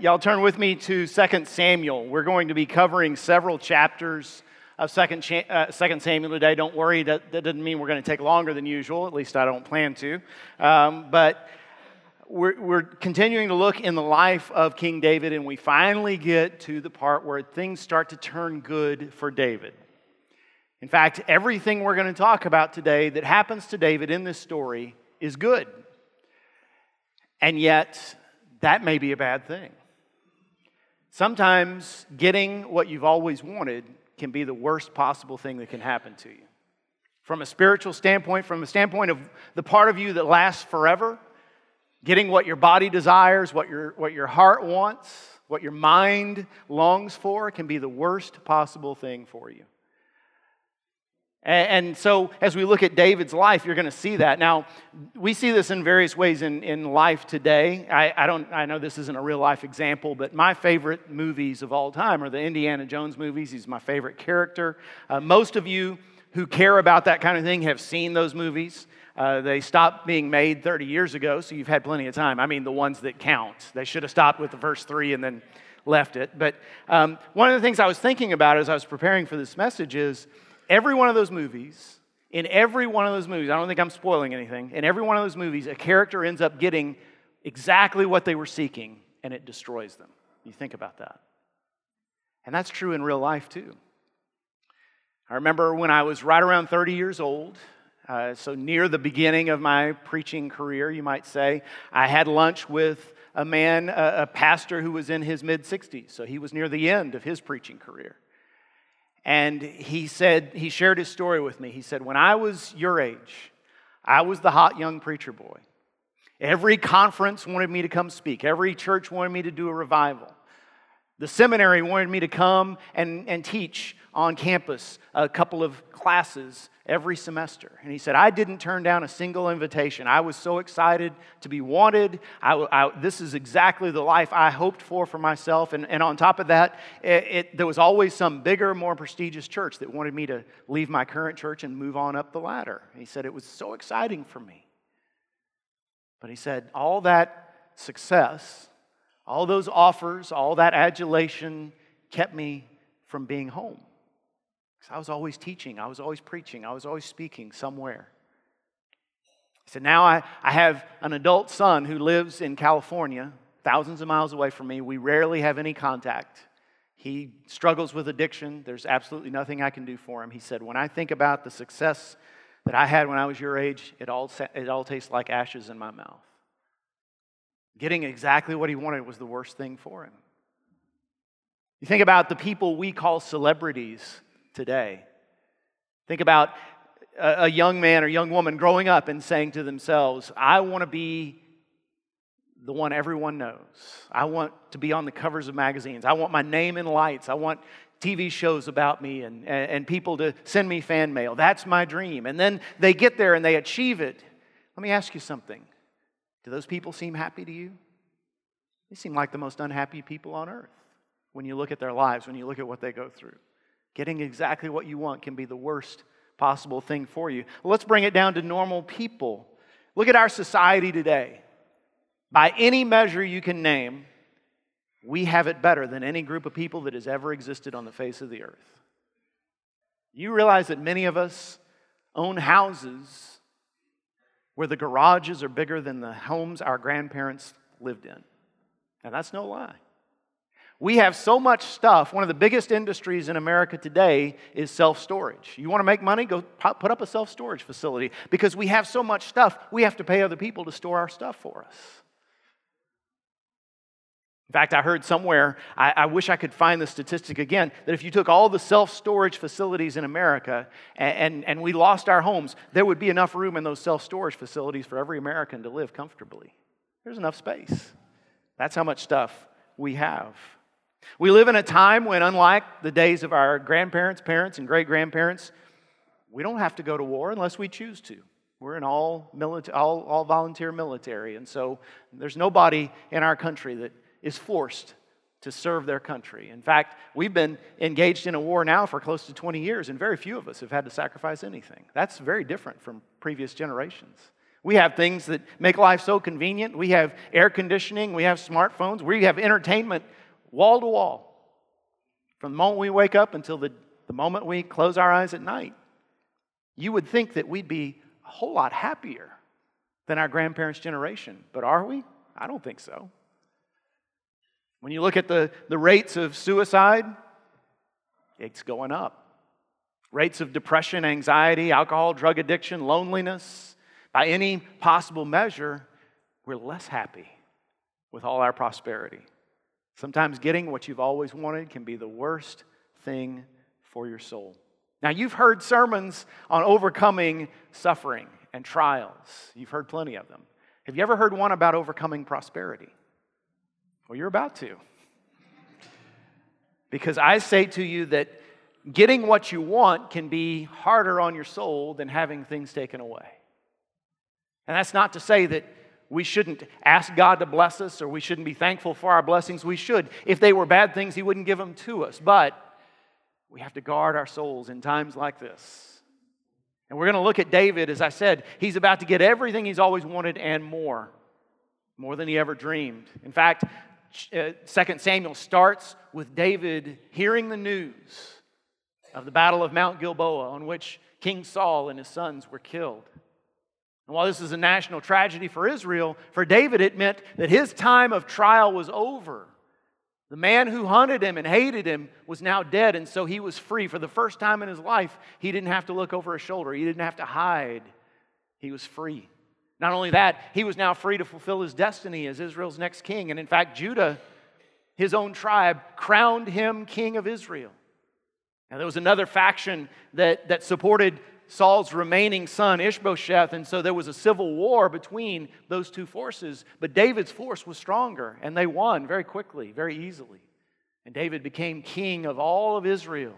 Y'all turn with me to 2 Samuel. We're going to be covering several chapters of 2 Cha- uh, Samuel today. Don't worry, that, that doesn't mean we're going to take longer than usual. At least I don't plan to. Um, but we're, we're continuing to look in the life of King David, and we finally get to the part where things start to turn good for David. In fact, everything we're going to talk about today that happens to David in this story is good. And yet, that may be a bad thing. Sometimes getting what you've always wanted can be the worst possible thing that can happen to you. From a spiritual standpoint, from a standpoint of the part of you that lasts forever, getting what your body desires, what your, what your heart wants, what your mind longs for, can be the worst possible thing for you. And, so, as we look at David's life, you're going to see that. Now, we see this in various ways in, in life today. I, I, don't, I know this isn't a real life example, but my favorite movies of all time are the Indiana Jones movies. He's my favorite character. Uh, most of you who care about that kind of thing have seen those movies. Uh, they stopped being made 30 years ago, so you've had plenty of time. I mean, the ones that count. They should have stopped with the first 3 and then left it. But um, one of the things I was thinking about as I was preparing for this message is every one of those movies, in every one of those movies, I don't think I'm spoiling anything, in every one of those movies, a character ends up getting exactly what they were seeking and it destroys them. You think about that. And that's true in real life too. I remember when I was right around 30 years old, uh, so near the beginning of my preaching career, you might say, I had lunch with a man, a, a pastor who was in his mid 60s. So he was near the end of his preaching career. And he said, he shared his story with me. He said, When I was your age, I was the hot young preacher boy. Every conference wanted me to come speak, every church wanted me to do a revival. The seminary wanted me to come and, and teach on campus a couple of classes every semester. And he said, I didn't turn down a single invitation. I was so excited to be wanted. I, I, this is exactly the life I hoped for for myself. And, and on top of that, it, it, there was always some bigger, more prestigious church that wanted me to leave my current church and move on up the ladder. he said, it was so exciting for me. But he said, all that success, all those offers, all that adulation kept me from being home. I was always teaching, I was always preaching, I was always speaking somewhere. He said, Now I, I have an adult son who lives in California, thousands of miles away from me. We rarely have any contact. He struggles with addiction. There's absolutely nothing I can do for him. He said, When I think about the success that I had when I was your age, it all, it all tastes like ashes in my mouth. Getting exactly what he wanted was the worst thing for him. You think about the people we call celebrities today. Think about a, young man or young woman growing up and saying to themselves, I want to be the one everyone knows. I want to be on the covers of magazines. I want my name in lights. I want TV shows about me and, and, people to send me fan mail. That's my dream. And then they get there and they achieve it. Let me ask you something. Do those people seem happy to you? They seem like the most unhappy people on earth when you look at their lives, when you look at what they go through. Getting exactly what you want can be the worst possible thing for you. Let's bring it down to normal people. Look at our society today. By any measure you can name, we have it better than any group of people that has ever existed on the face of the earth. You realize that many of us own houses where the garages are bigger than the homes our grandparents lived in. And that's no lie. We have so much stuff. One of the biggest industries in America today is self storage. You want to make money? Go put up a self storage facility because we have so much stuff, we have to pay other people to store our stuff for us. In fact, I heard somewhere, I, I wish I could find the statistic again, that if you took all the self storage facilities in America and, and, and we lost our homes, there would be enough room in those self storage facilities for every American to live comfortably. There's enough space. That's how much stuff we have. We live in a time when, unlike the days of our grandparents, parents, and great grandparents, we don't have to go to war unless we choose to. We're in all, military, all, all volunteer military, and so there's nobody in our country that is forced to serve their country. In fact, we've been engaged in a war now for close to 20 years, and very few of us have had to sacrifice anything. That's very different from previous generations. We have things that make life so convenient. We have air conditioning, we have smartphones, we have entertainment wall to wall. From the moment we wake up until the, the moment we close our eyes at night. You would think that we'd be a whole lot happier than our grandparents' generation. But are we? I don't think so. When you look at the, the rates of suicide, it's going up. Rates of depression, anxiety, alcohol, drug addiction, loneliness, by any possible measure, we're less happy with all our prosperity. Sometimes getting what you've always wanted can be the worst thing for your soul. Now, you've heard sermons on overcoming suffering and trials, you've heard plenty of them. Have you ever heard one about overcoming prosperity? Well, you're about to. Because I say to you that getting what you want can be harder on your soul than having things taken away. And that's not to say that we shouldn't ask God to bless us or we shouldn't be thankful for our blessings. We should. If they were bad things, He wouldn't give them to us. But we have to guard our souls in times like this. And we're going to look at David. As I said, he's about to get everything he's always wanted and more, more than he ever dreamed. In fact, Uh, 2 Samuel starts with David hearing the news of the Battle of Mount Gilboa, on which King Saul and his sons were killed. And while this is a national tragedy for Israel, for David it meant that his time of trial was over. The man who hunted him and hated him was now dead, and so he was free. For the first time in his life, he didn't have to look over his shoulder, he didn't have to hide. He was free. Not only that, he was now free to fulfill his destiny as Israel's next king. And in fact, Judah, his own tribe, crowned him king of Israel. Now, there was another faction that, that supported Saul's remaining son, Ishbosheth, and so there was a civil war between those two forces. But David's force was stronger, and they won very quickly, very easily. And David became king of all of Israel.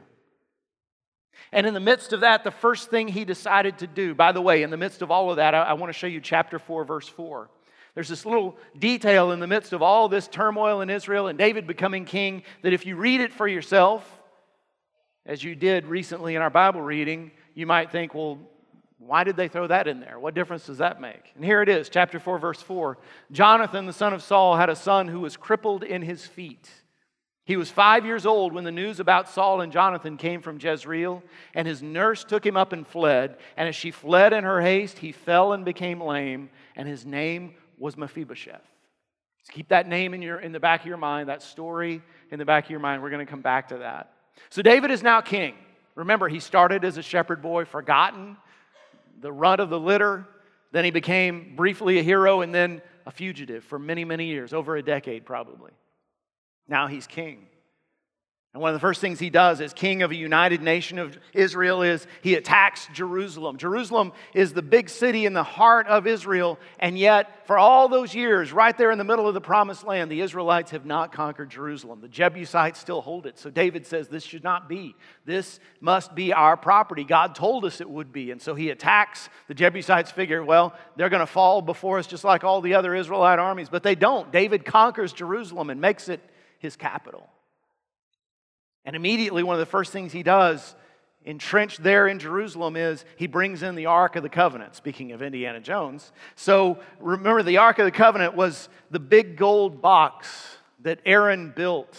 And in the midst of that, the first thing he decided to do, by the way, in the midst of all of that, I, I want to show you chapter 4, verse 4. There's this little detail in the midst of all this turmoil in Israel and David becoming king that if you read it for yourself, as you did recently in our Bible reading, you might think, well, why did they throw that in there? What difference does that make? And here it is, chapter 4, verse 4. Jonathan, the son of Saul, had a son who was crippled in his feet. He was five years old when the news about Saul and Jonathan came from Jezreel, and his nurse took him up and fled. And as she fled in her haste, he fell and became lame, and his name was Mephibosheth. So keep that name in, your, in the back of your mind, that story in the back of your mind. We're going to come back to that. So David is now king. Remember, he started as a shepherd boy, forgotten, the runt of the litter. Then he became briefly a hero and then a fugitive for many, many years, over a decade probably. Now he's king. And one of the first things he does as king of a united nation of Israel is he attacks Jerusalem. Jerusalem is the big city in the heart of Israel, and yet, for all those years, right there in the middle of the promised land, the Israelites have not conquered Jerusalem. The Jebusites still hold it. So David says, This should not be. This must be our property. God told us it would be. And so he attacks. The Jebusites figure, well, they're going to fall before us just like all the other Israelite armies, but they don't. David conquers Jerusalem and makes it his capital. And immediately, one of the first things he does, entrenched there in Jerusalem, is he brings in the Ark of the Covenant, speaking of Indiana Jones. So remember, the Ark of the Covenant was the big gold box that Aaron built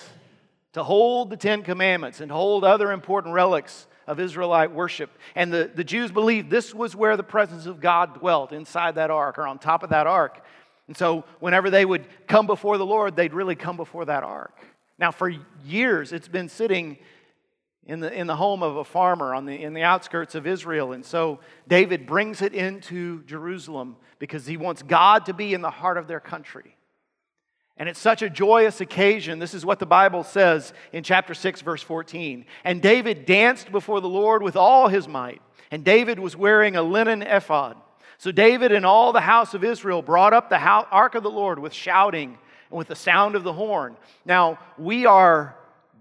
to hold the Ten Commandments and hold other important relics of Israelite worship. And the, the Jews believed this was where the presence of God dwelt, inside that ark or on top of that ark. And so, whenever they would come before the Lord, they'd really come before that ark. Now, for years, it's been sitting in the, in the home of a farmer on the, in the outskirts of Israel. And so David brings it into Jerusalem because he wants God to be in the heart of their country. And it's such a joyous occasion. This is what the Bible says in chapter 6, verse 14. And David danced before the Lord with all his might. And David was wearing a linen ephod. So David and all the house of Israel brought up the ark of the Lord with shouting and with the sound of the horn. Now, we are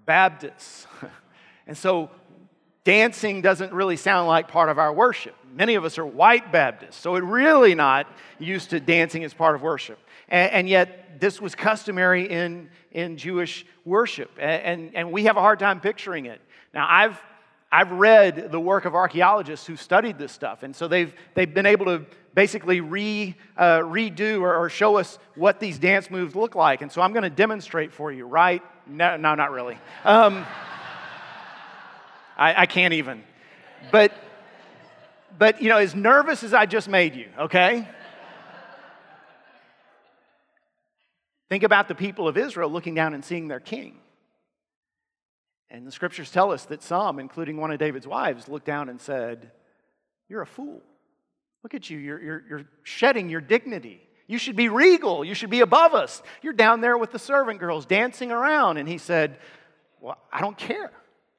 Baptists. and so dancing doesn't really sound like part of our worship. Many of us are white Baptists, so we're really not used to dancing as part of worship. And, and yet, this was customary in, in Jewish worship, and, and, and we have a hard time picturing it. Now, I've I've read the work of archaeologists who studied this stuff, and so they've, they've been able to basically re, uh, redo or, or, show us what these dance moves look like. And so I'm going to demonstrate for you, right? No, no not really. Um, I, I can't even. But, but, you know, as nervous as I just made you, okay? Think about the people of Israel looking down and seeing their king. And the scriptures tell us that some, including one of David's wives, looked down and said, You're a fool. Look at you. You're, you're, you're shedding your dignity. You should be regal. You should be above us. You're down there with the servant girls dancing around. And he said, Well, I don't care.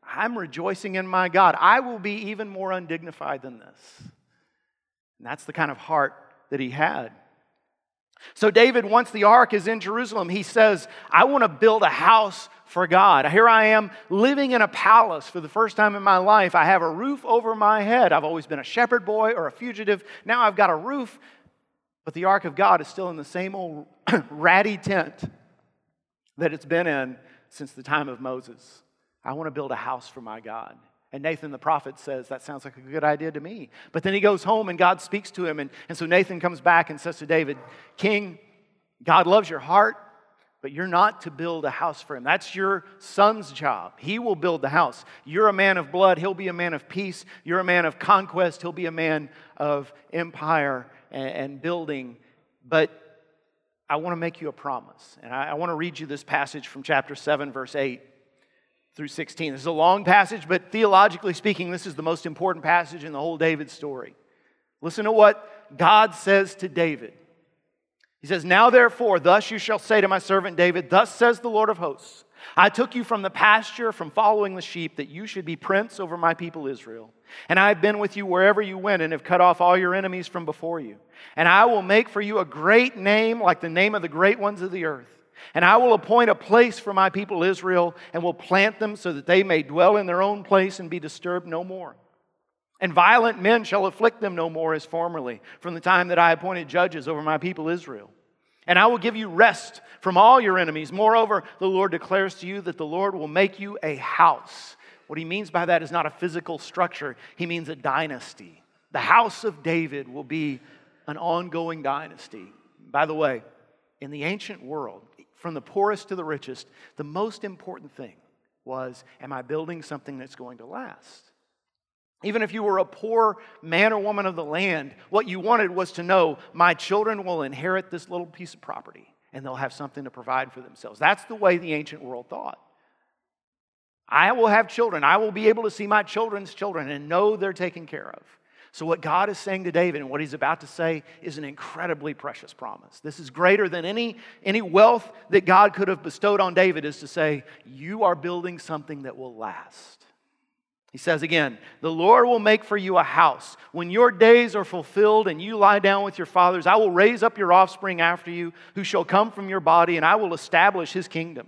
I'm rejoicing in my God. I will be even more undignified than this. And that's the kind of heart that he had. So, David, once the ark is in Jerusalem, he says, I want to build a house for God. Here I am living in a palace for the first time in my life. I have a roof over my head. I've always been a shepherd boy or a fugitive. Now I've got a roof, but the ark of God is still in the same old ratty tent that it's been in since the time of Moses. I want to build a house for my God. And Nathan the prophet says, That sounds like a good idea to me. But then he goes home and God speaks to him. And, and so Nathan comes back and says to David, King, God loves your heart, but you're not to build a house for him. That's your son's job. He will build the house. You're a man of blood, he'll be a man of peace. You're a man of conquest, he'll be a man of empire and, and building. But I want to make you a promise. And I, I want to read you this passage from chapter 7, verse 8 through 16. This is a long passage, but theologically speaking, this is the most important passage in the whole David story. Listen to what God says to David. He says, Now therefore, thus you shall say to my servant David, Thus says the Lord of hosts, I took you from the pasture, from following the sheep, that you should be prince over my people Israel. And I have been with you wherever you went, and have cut off all your enemies from before you. And I will make for you a great name, like the name of the great ones of the earth. And I will appoint a place for my people Israel, and will plant them so that they may dwell in their own place and be disturbed no more. And violent men shall afflict them no more as formerly, from the time that I appointed judges over my people Israel. And I will give you rest from all your enemies. Moreover, the Lord declares to you that the Lord will make you a house. What he means by that is not a physical structure, he means a dynasty. The house of David will be an ongoing dynasty. By the way, in the ancient world, from the poorest to the richest, the most important thing was Am I building something that's going to last? Even if you were a poor man or woman of the land, what you wanted was to know my children will inherit this little piece of property and they'll have something to provide for themselves. That's the way the ancient world thought. I will have children. I will be able to see my children's children and know they're taken care of. So, what God is saying to David and what he's about to say is an incredibly precious promise. This is greater than any, any wealth that God could have bestowed on David, is to say, You are building something that will last. He says again, The Lord will make for you a house. When your days are fulfilled and you lie down with your fathers, I will raise up your offspring after you, who shall come from your body, and I will establish his kingdom.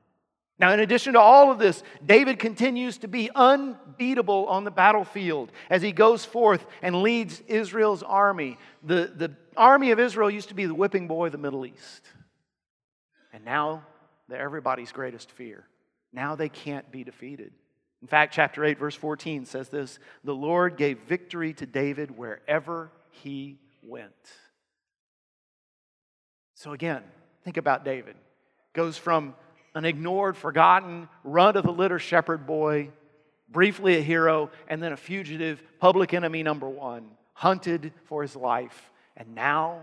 Now, in addition to all of this, David continues to be unbeatable on the battlefield as he goes forth and leads Israel's army. The, the army of Israel used to be the whipping boy of the Middle East. And now they're everybody's greatest fear. Now they can't be defeated. In fact, chapter 8, verse 14 says this The Lord gave victory to David wherever he went. So again, think about David. Goes from an ignored, forgotten, run of the litter shepherd boy, briefly a hero, and then a fugitive, public enemy number one, hunted for his life. And now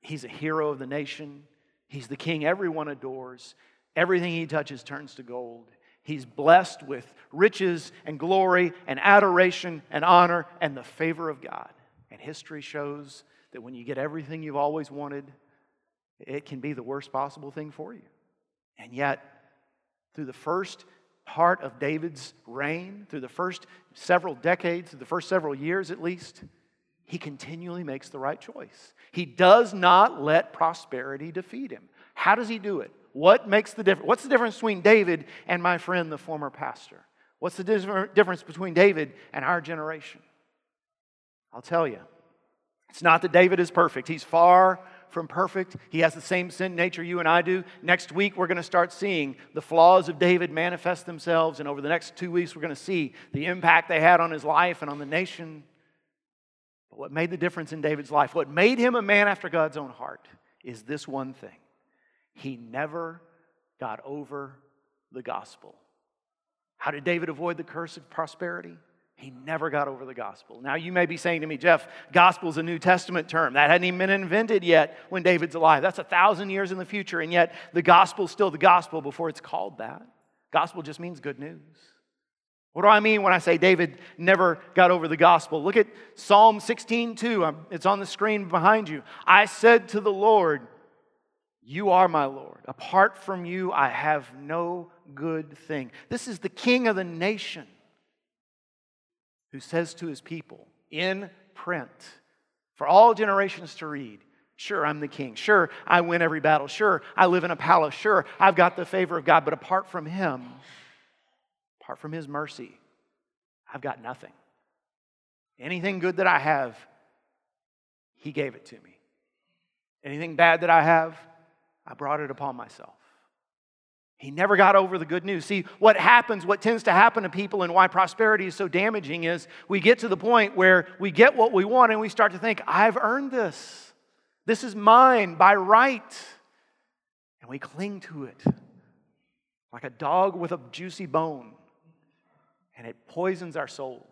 he's a hero of the nation. He's the king everyone adores. Everything he touches turns to gold. He's blessed with riches and glory and adoration and honor and the favor of God. And history shows that when you get everything you've always wanted, it can be the worst possible thing for you. And yet, through the first part of David's reign through the first several decades, through the first several years at least, he continually makes the right choice. He does not let prosperity defeat him. How does he do it? What makes the difference? What's the difference between David and my friend, the former pastor? What's the difference between David and our generation? I'll tell you. It's not that David is perfect. He's far from perfect. He has the same sin nature you and I do. Next week, we're going to start seeing the flaws of David manifest themselves. And over the next two weeks, we're going to see the impact they had on his life and on the nation. But what made the difference in David's life, what made him a man after God's own heart, is this one thing he never got over the gospel. How did David avoid the curse of prosperity? He never got over the gospel. Now, you may be saying to me, Jeff, gospel is a New Testament term. That hadn't even been invented yet when David's alive. That's a thousand years in the future, and yet the gospel is still the gospel before it's called that. Gospel just means good news. What do I mean when I say David never got over the gospel? Look at Psalm 16, 2. It's on the screen behind you. I said to the Lord, You are my Lord. Apart from you, I have no good thing. This is the king of the nation who says to his people in print for all generations to read Sure, I'm the king. Sure, I win every battle. Sure, I live in a palace. Sure, I've got the favor of God. But apart from him, apart from his mercy, I've got nothing. Anything good that I have, he gave it to me. Anything bad that I have, I brought it upon myself. He never got over the good news. See, what happens, what tends to happen to people, and why prosperity is so damaging is we get to the point where we get what we want and we start to think, I've earned this. This is mine by right. And we cling to it like a dog with a juicy bone, and it poisons our souls.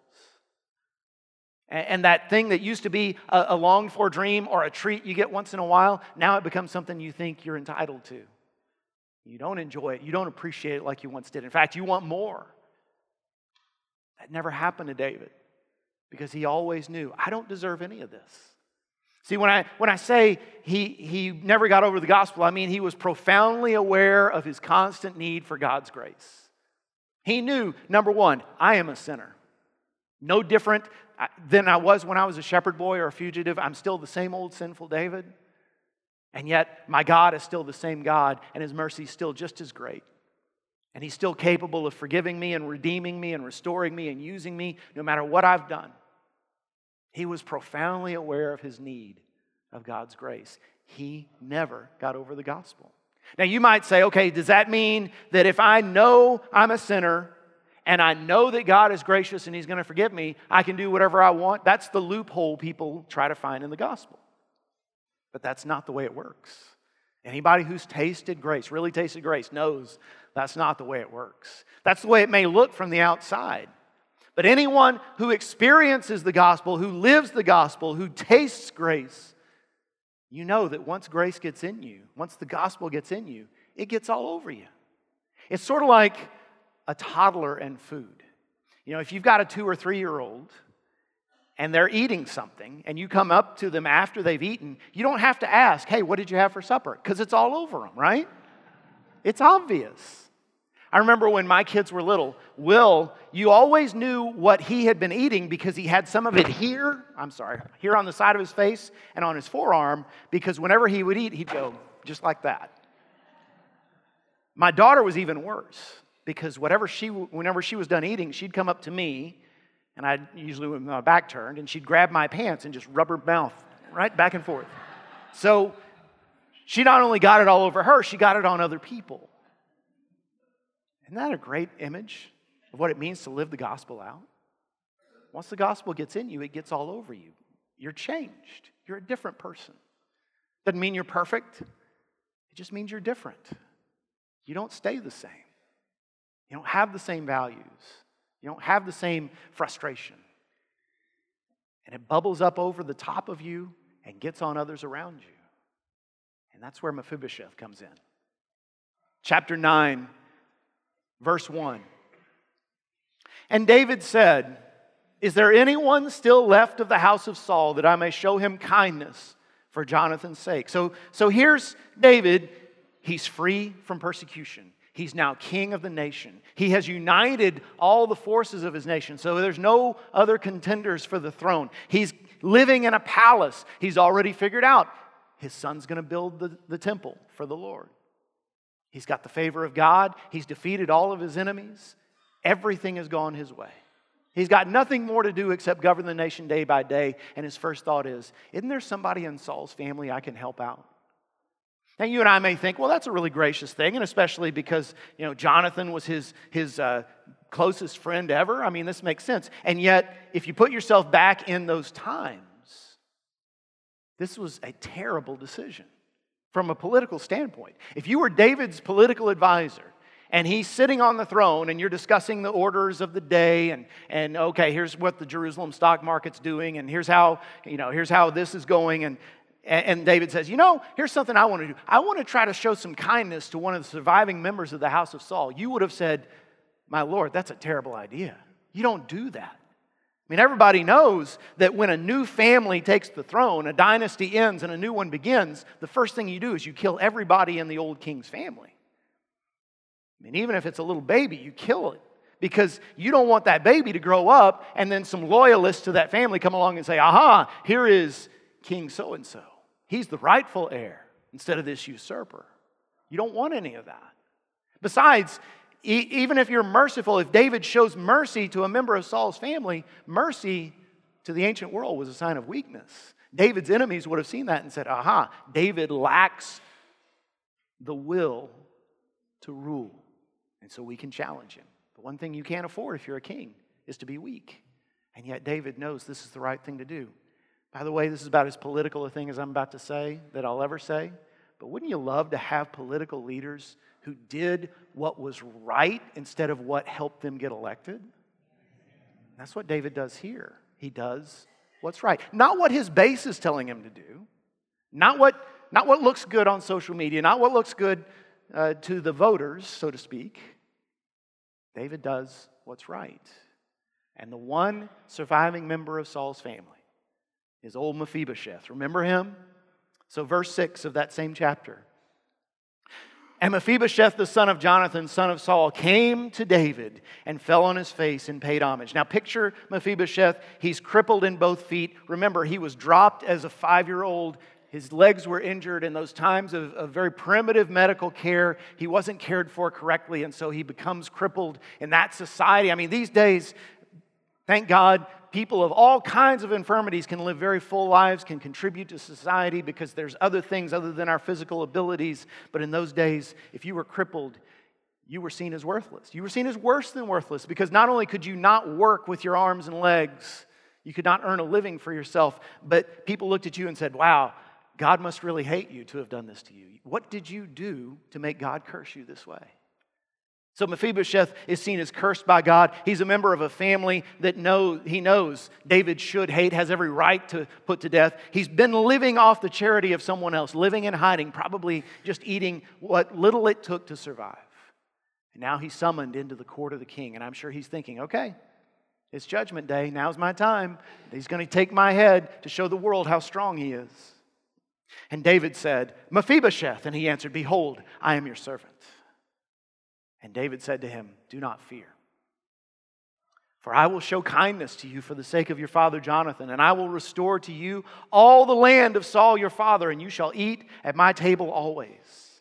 And that thing that used to be a longed for dream or a treat you get once in a while, now it becomes something you think you're entitled to. You don't enjoy it. You don't appreciate it like you once did. In fact, you want more. That never happened to David because he always knew, I don't deserve any of this. See, when I, when I say he, he never got over the gospel, I mean he was profoundly aware of his constant need for God's grace. He knew, number one, I am a sinner. No different uh, than I was when I was a shepherd boy or a fugitive. I'm still the same old sinful David. And yet, my God is still the same God, and His mercy is still just as great. And He's still capable of forgiving me and redeeming me and restoring me and using me no matter what I've done. He was profoundly aware of His need of God's grace. He never got over the gospel. Now, you might say, okay, does that mean that if I know I'm a sinner and I know that God is gracious and He's going to forgive me, I can do whatever I want? That's the loophole people try to find in the gospel. But that's not the way it works. Anybody who's tasted grace, really tasted grace, knows that's not the way it works. That's the way it may look from the outside. But anyone who experiences the gospel, who lives the gospel, who tastes grace, you know that once grace gets in you, once the gospel gets in you, it gets all over you. It's sort of like a toddler and food. You know, if you've got a two or three year old and they're eating something and you come up to them after they've eaten, you don't have to ask, hey, what did you have for supper? Because it's all over them, right? It's obvious. I remember when my kids were little, Will, you always knew what he had been eating because he had some of it here, I'm sorry, here on the side of his face and on his forearm, because whenever he would eat, he'd go just like that. My daughter was even worse because whatever she, whenever she was done eating, she'd come up to me and I'd usually with my back turned, and she'd grab my pants and just rub her mouth right back and forth. So she not only got it all over her, she got it on other people. Isn't that a great image of what it means to live the gospel out? Once the gospel gets in you, it gets all over you. You're changed. You're a different person. Doesn't mean you're perfect, it just means you're different. You don't stay the same, you don't have the same values. You don't have the same frustration. And it bubbles up over the top of you and gets on others around you. And that's where Mephibosheth comes in. Chapter 9, verse 1. And David said, Is there anyone still left of the house of Saul that I may show him kindness for Jonathan's sake? So, so here's David. He's free from persecution. He's now king of the nation. He has united all the forces of his nation. So there's no other contenders for the throne. He's living in a palace. He's already figured out his son's going to build the, the temple for the Lord. He's got the favor of God. He's defeated all of his enemies. Everything has gone his way. He's got nothing more to do except govern the nation day by day. And his first thought is, Isn't there somebody in Saul's family I can help out? Now, you and I may think, well, that's a really gracious thing, and especially because, you know, Jonathan was his, his uh, closest friend ever. I mean, this makes sense. And yet, if you put yourself back in those times, this was a terrible decision from a political standpoint. If you were David's political advisor, and he's sitting on the throne and you're discussing the orders of the day and, and okay here's what the jerusalem stock market's doing and here's how you know here's how this is going and and David says, You know, here's something I want to do. I want to try to show some kindness to one of the surviving members of the house of Saul. You would have said, My Lord, that's a terrible idea. You don't do that. I mean, everybody knows that when a new family takes the throne, a dynasty ends and a new one begins, the first thing you do is you kill everybody in the old king's family. I mean, even if it's a little baby, you kill it because you don't want that baby to grow up and then some loyalists to that family come along and say, Aha, here is King so and so. He's the rightful heir instead of this usurper. You don't want any of that. Besides, e- even if you're merciful, if David shows mercy to a member of Saul's family, mercy to the ancient world was a sign of weakness. David's enemies would have seen that and said, aha, David lacks the will to rule. And so we can challenge him. The one thing you can't afford if you're a king is to be weak. And yet David knows this is the right thing to do. By the way, this is about as political a thing as I'm about to say that I'll ever say. But wouldn't you love to have political leaders who did what was right instead of what helped them get elected? That's what David does here. He does what's right. Not what his base is telling him to do, not what, not what looks good on social media, not what looks good uh, to the voters, so to speak. David does what's right. And the one surviving member of Saul's family is old Mephibosheth. Remember him? So, verse 6 of that same chapter. And Mephibosheth, the son of Jonathan, son of Saul, came to David and fell on his face and paid homage. Now, picture Mephibosheth. He's crippled in both feet. Remember, he was dropped as a five year old. His legs were injured in those times of, of, very primitive medical care. He wasn't cared for correctly, and so he becomes crippled in that society. I mean, these days, thank God, people of all kinds of infirmities can live very full lives, can contribute to society because there's other things other than our physical abilities. But in those days, if you were crippled, you were seen as worthless. You were seen as worse than worthless because not only could you not work with your arms and legs, you could not earn a living for yourself, but people looked at you and said, Wow, God must really hate you to have done this to you. What did you do to make God curse you this way? So Mephibosheth is seen as cursed by God. He's a member of a family that know, he knows David should hate, has every right to put to death. He's been living off the charity of someone else, living in hiding, probably just eating what little it took to survive. And now he's summoned into the court of the king. And I'm sure he's thinking, okay, it's judgment day. Now's my time. He's going to take my head to show the world how strong he is. And David said, Mephibosheth. And he answered, Behold, I am your servant. And David said to him, Do not fear. For I will show kindness to you for the sake of your father Jonathan, and I will restore to you all the land of Saul your father, and you shall eat at my table always.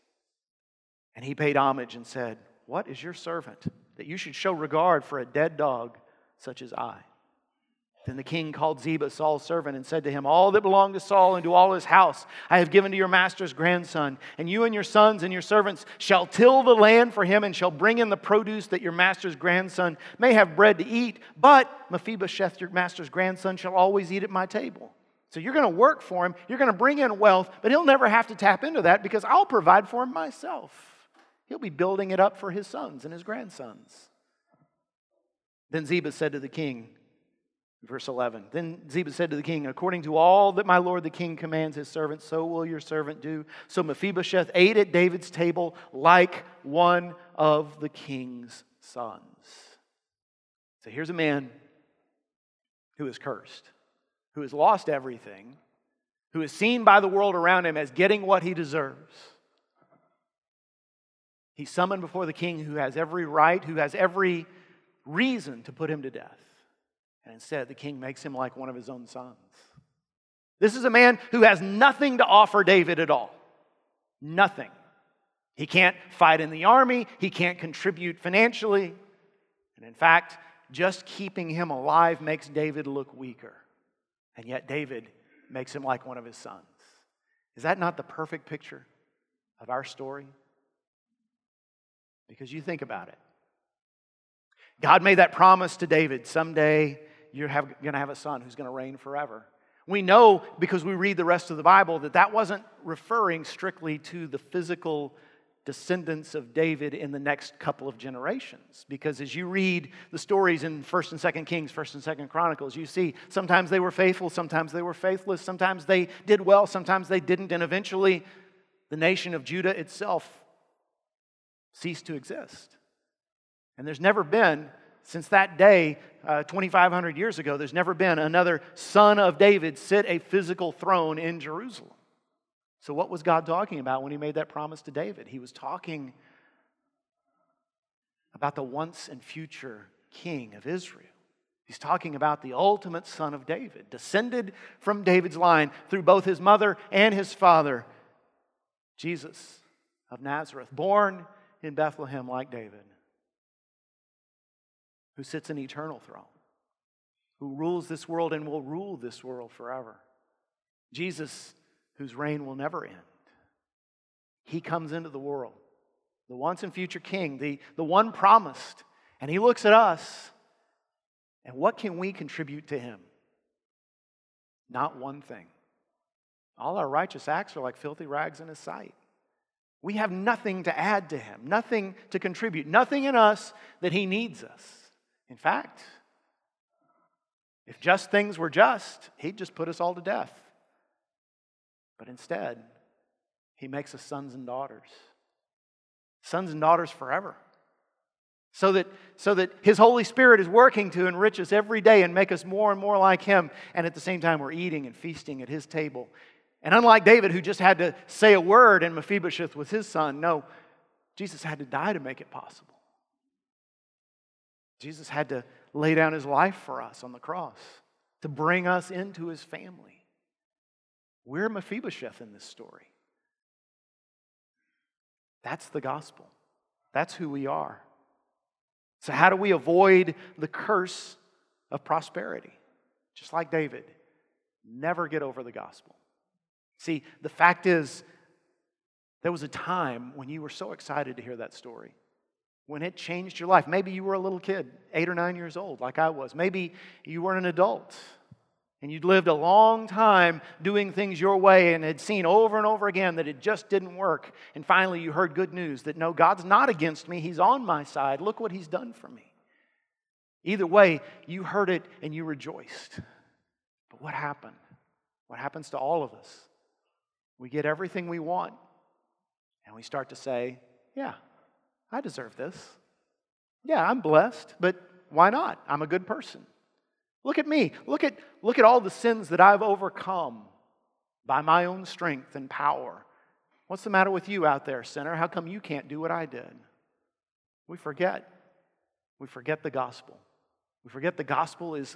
And he paid homage and said, What is your servant that you should show regard for a dead dog such as I? Then the king called Ziba, Saul's servant, and said to him, All that belonged to Saul and to all his house I have given to your master's grandson, and you and your sons and your servants shall till the land for him and shall bring in the produce that your master's grandson may have bread to eat. But Mephibosheth, your master's grandson, shall always eat at my table. So you're going to work for him, you're going to bring in wealth, but he'll never have to tap into that because I'll provide for him myself. He'll be building it up for his sons and his grandsons. Then Ziba said to the king, Verse 11 Then Ziba said to the king, According to all that my lord the king commands his servant, so will your servant do. So Mephibosheth ate at David's table like one of the king's sons. So here's a man who is cursed, who has lost everything, who is seen by the world around him as getting what he deserves. He's summoned before the king who has every right, who has every reason to put him to death. And instead, the king makes him like one of his own sons. This is a man who has nothing to offer David at all. Nothing. He can't fight in the army, he can't contribute financially. And in fact, just keeping him alive makes David look weaker. And yet, David makes him like one of his sons. Is that not the perfect picture of our story? Because you think about it. God made that promise to David someday you're going to have a son who's going to reign forever. We know because we read the rest of the Bible that that wasn't referring strictly to the physical descendants of David in the next couple of generations. Because as you read the stories in 1st and 2nd Kings, 1st and 2nd Chronicles, you see sometimes they were faithful, sometimes they were faithless, sometimes they did well, sometimes they didn't, and eventually the nation of Judah itself ceased to exist. And there's never been, since that day, uh, 2,500 years ago, there's never been another son of David sit a physical throne in Jerusalem. So, what was God talking about when He made that promise to David? He was talking about the once and future king of Israel. He's talking about the ultimate son of David, descended from David's line through both his mother and his father, Jesus of Nazareth, born in Bethlehem like David, who sits in eternal throne, who rules this world and will rule this world forever. Jesus, whose reign will never end. He comes into the world, the once and future king, the, the one promised, and he looks at us. And what can we contribute to him? Not one thing. All our righteous acts are like filthy rags in his sight. We have nothing to add to him, nothing to contribute, nothing in us that he needs us. In fact, if just things were just, he'd just put us all to death. But instead, he makes us sons and daughters. Sons and daughters forever. So that, so that his Holy Spirit is working to enrich us every day and make us more and more like him. And at the same time, we're eating and feasting at his table and unlike David, who just had to say a word and Mephibosheth was his son, no, Jesus had to die to make it possible. Jesus had to lay down his life for us on the cross to bring us into his family. We're Mephibosheth in this story. That's the gospel. That's who we are. So, how do we avoid the curse of prosperity? Just like David, never get over the gospel. See, the fact is, there was a time when you were so excited to hear that story, when it changed your life. Maybe you were a little kid, eight or nine years old, like I was. Maybe you were an adult and you'd lived a long time doing things your way and had seen over and over again that it just didn't work. And finally, you heard good news that no, God's not against me, He's on my side. Look what He's done for me. Either way, you heard it and you rejoiced. But what happened? What happens to all of us? We get everything we want, and we start to say, Yeah, I deserve this. Yeah, I'm blessed, but why not? I'm a good person. Look at me. Look at, look at all the sins that I've overcome by my own strength and power. What's the matter with you out there, sinner? How come you can't do what I did? We forget. We forget the gospel. We forget the gospel is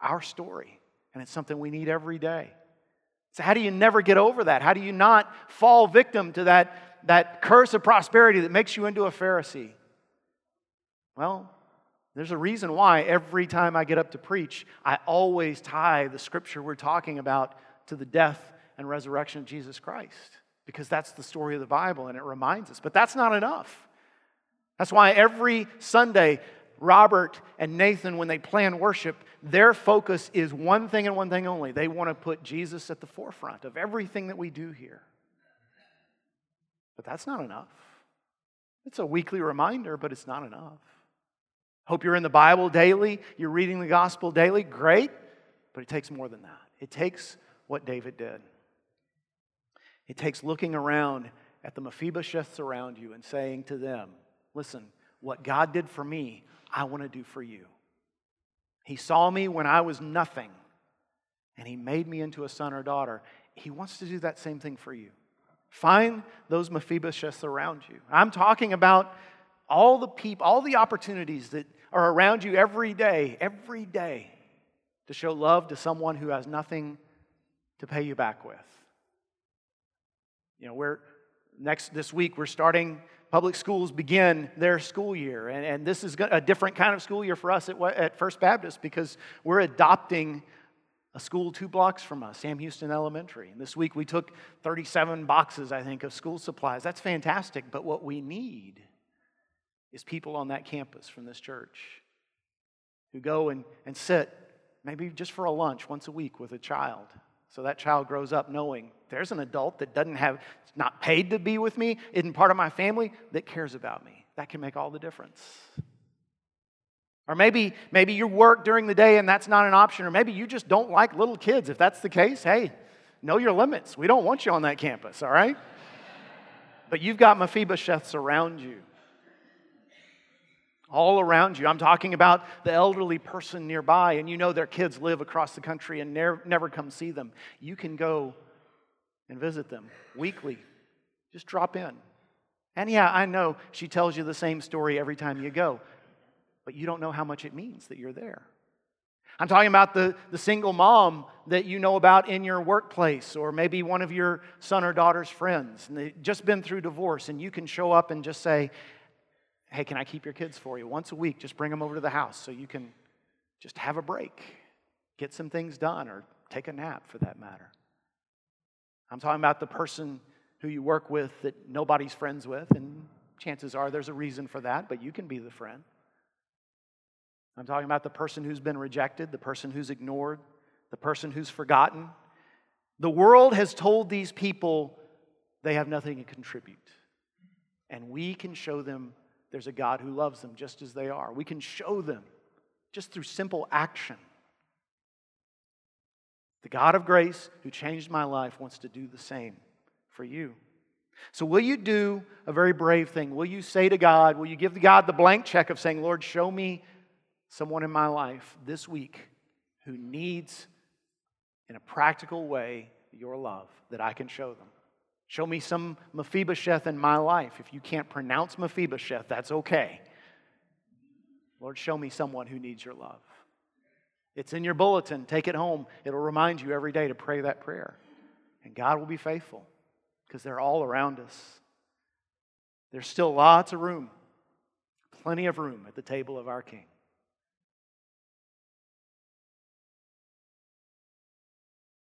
our story, and it's something we need every day. So, how do you never get over that? How do you not fall victim to that, that curse of prosperity that makes you into a Pharisee? Well, there's a reason why every time I get up to preach, I always tie the scripture we're talking about to the death and resurrection of Jesus Christ, because that's the story of the Bible and it reminds us. But that's not enough. That's why every Sunday Robert and Nathan, when they plan worship, their focus is one thing and one thing only. They want to put Jesus at the forefront of everything that we do here. But that's not enough. It's a weekly reminder, but it's not enough. Hope you're in the Bible daily, you're reading the gospel daily. Great, but it takes more than that. It takes what David did. It takes looking around at the Mephibosheths around you and saying to them, Listen, what God did for me, I want to do for you. He saw me when I was nothing, and He made me into a son or daughter. He wants to do that same thing for you. Find those Mephibosheths around you. I'm talking about all the people, all the opportunities that are around you every day, every day, to show love to someone who has nothing to pay you back with. You know, we're next this week we're starting public schools begin their school year and, and this is a different kind of school year for us at, at first baptist because we're adopting a school two blocks from us, Sam Houston Elementary. And this week we took 37 boxes, I think, of school supplies. That's fantastic, but what we need is people on that campus from this church who go and, and sit maybe just for a lunch once a week with a child. So that child grows up knowing there's an adult that doesn't have, it's not paid to be with me, isn't part of my family, that cares about me. That can make all the difference. Or maybe, maybe you work during the day and that's not an option. Or maybe you just don't like little kids. If that's the case, hey, know your limits. We don't want you on that campus, all right? but you've got Mephibosheths around you. All around you. I'm talking about the elderly person nearby, and you know their kids live across the country and never, never come see them. You can go and visit them weekly. Just drop in. And yeah, I know she tells you the same story every time you go but you don't know how much it means that you're there. I'm talking about the, the single mom that you know about in your workplace, or maybe one of your son or daughter's friends, and they've just been through divorce, and you can show up and just say, Hey, can I keep your kids for you? Once a week, just bring them over to the house so you can just have a break, get some things done, or take a nap for that matter. I'm talking about the person who you work with that nobody's friends with, and chances are there's a reason for that, but you can be the friend. I'm talking about the person who's been rejected, the person who's ignored, the person who's forgotten. The world has told these people they have nothing to contribute. And we can show them there's a God who loves them just as they are. We can show them just through simple action. The God of grace who changed my life wants to do the same for you. So, will you do a very brave thing? Will you say to God, will you give God the blank check of saying, Lord, show me someone in my life this week who needs, in a practical way, your love that I can show them. Show me some Mephibosheth in my life. If you can't pronounce Mephibosheth, that's okay. Lord, show me someone who needs your love. It's in your bulletin. Take it home. It'll remind you every day to pray that prayer. And God will be faithful because they're all around us. There's still lots of room, plenty of room at the table of our King.